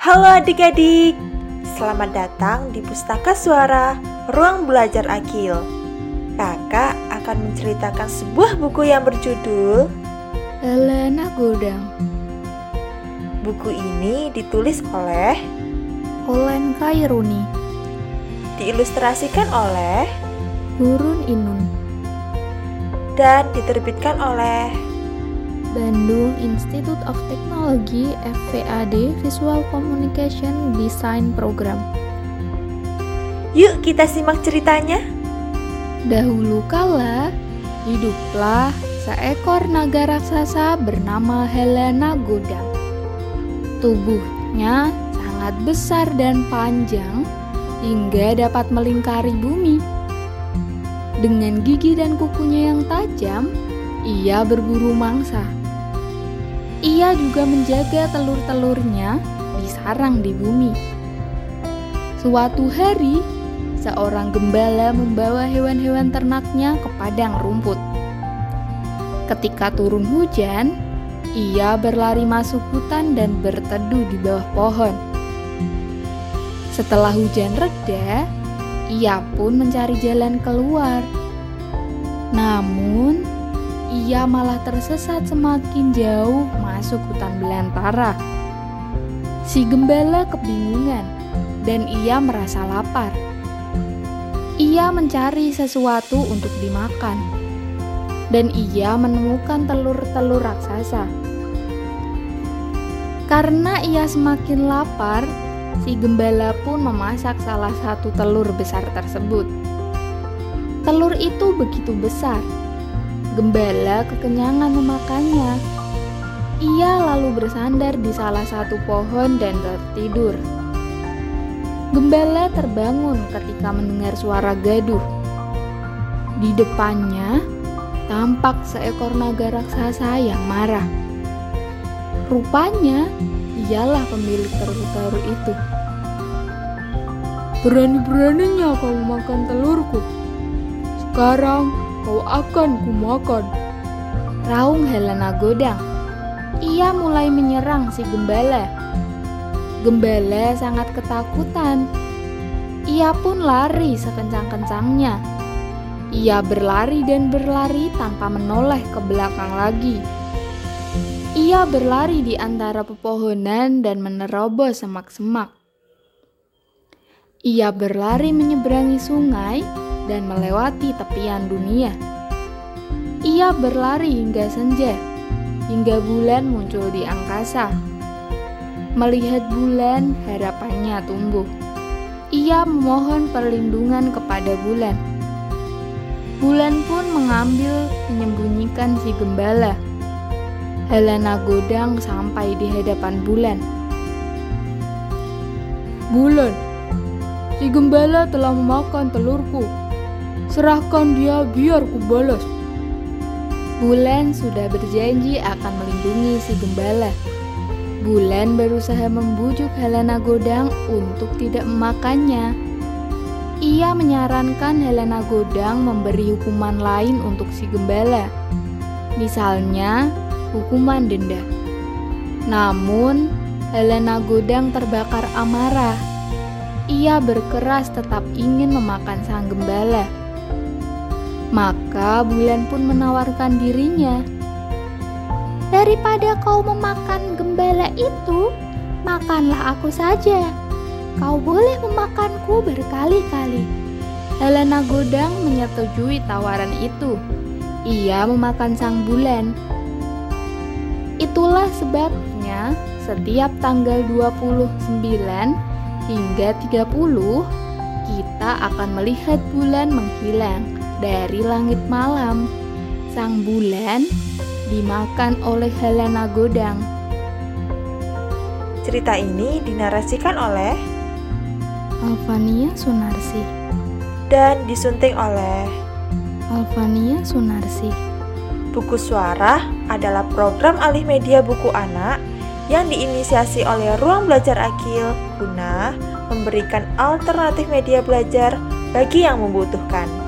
Halo adik-adik, selamat datang di Pustaka Suara Ruang Belajar Akil. Kakak akan menceritakan sebuah buku yang berjudul Helena Godang Buku ini ditulis oleh, Olen Kairuni. Diilustrasikan oleh, Gurun Inun. dan diterbitkan oleh Bandung Institute of Technology FVAD Visual Communication Design Program Yuk kita simak ceritanya. Dahulu kala, hiduplah seekor naga raksasa bernama Helena Godang. Tubuhnya sangat besar dan panjang hingga dapat melingkari bumi. Dengan gigi dan kukunya yang tajam, ia berburu mangsa. Ia juga menjaga telur-telurnya di sarang di bumi. Suatu hari, seorang gembala membawa hewan-hewan ternaknya ke padang rumput. Ketika turun hujan, ia berlari masuk hutan dan berteduh di bawah pohon. Setelah hujan reda, ia pun mencari jalan keluar. Namun, ia malah tersesat semakin jauh masuk hutan belantara. Si gembala kebingungan dan ia merasa lapar. Ia mencari sesuatu untuk dimakan, dan ia menemukan telur-telur raksasa. Karena ia semakin lapar, si gembala pun memasak salah satu telur besar tersebut. Telur itu begitu besar, gembala kekenyangan memakannya. Ia lalu bersandar di salah satu pohon dan tertidur. Gembala terbangun ketika mendengar suara gaduh. Di depannya tampak seekor naga raksasa yang marah. Rupanya dialah pemilik telur-telur itu. Berani-beraninya kau makan telurku. Sekarang kau akan kumakan. Raung Helena Godang. Ia mulai menyerang si gembala. Gembala sangat ketakutan. Ia pun lari sekencang-kencangnya. Ia berlari dan berlari tanpa menoleh ke belakang lagi. Ia berlari di antara pepohonan dan menerobos semak-semak. Ia berlari menyeberangi sungai dan melewati tepian dunia. Ia berlari hingga senja, hingga bulan muncul di angkasa. Melihat bulan, harapannya tumbuh. Ia memohon perlindungan kepada bulan. Bulan pun mengambil menyembunyikan si gembala. Helena Godang sampai di hadapan bulan. Bulan, si gembala telah memakan telurku. Serahkan dia biar ku balas. Bulan sudah berjanji akan melindungi si gembala. Bulan berusaha membujuk Helena Godang untuk tidak memakannya. Ia menyarankan Helena Godang memberi hukuman lain untuk si gembala. Misalnya, hukuman denda. Namun, Helena Godang terbakar amarah. Ia berkeras tetap ingin memakan sang gembala. Maka Bulan pun menawarkan dirinya. Daripada kau memakan gembala itu, makanlah aku saja. Kau boleh memakanku berkali-kali. Helena Godang menyetujui tawaran itu. Ia memakan sang bulan. Itulah sebabnya setiap tanggal 29 hingga 30 kita akan melihat bulan menghilang dari langit malam. Sang bulan dimakan oleh Helena Godang. Cerita ini dinarasikan oleh Alvania Sunarsi. dan disunting oleh Alvania Sunarsi. Buku Suara adalah program alih media buku anak yang diinisiasi oleh Ruang Belajar Akil guna memberikan alternatif media belajar bagi yang membutuhkan.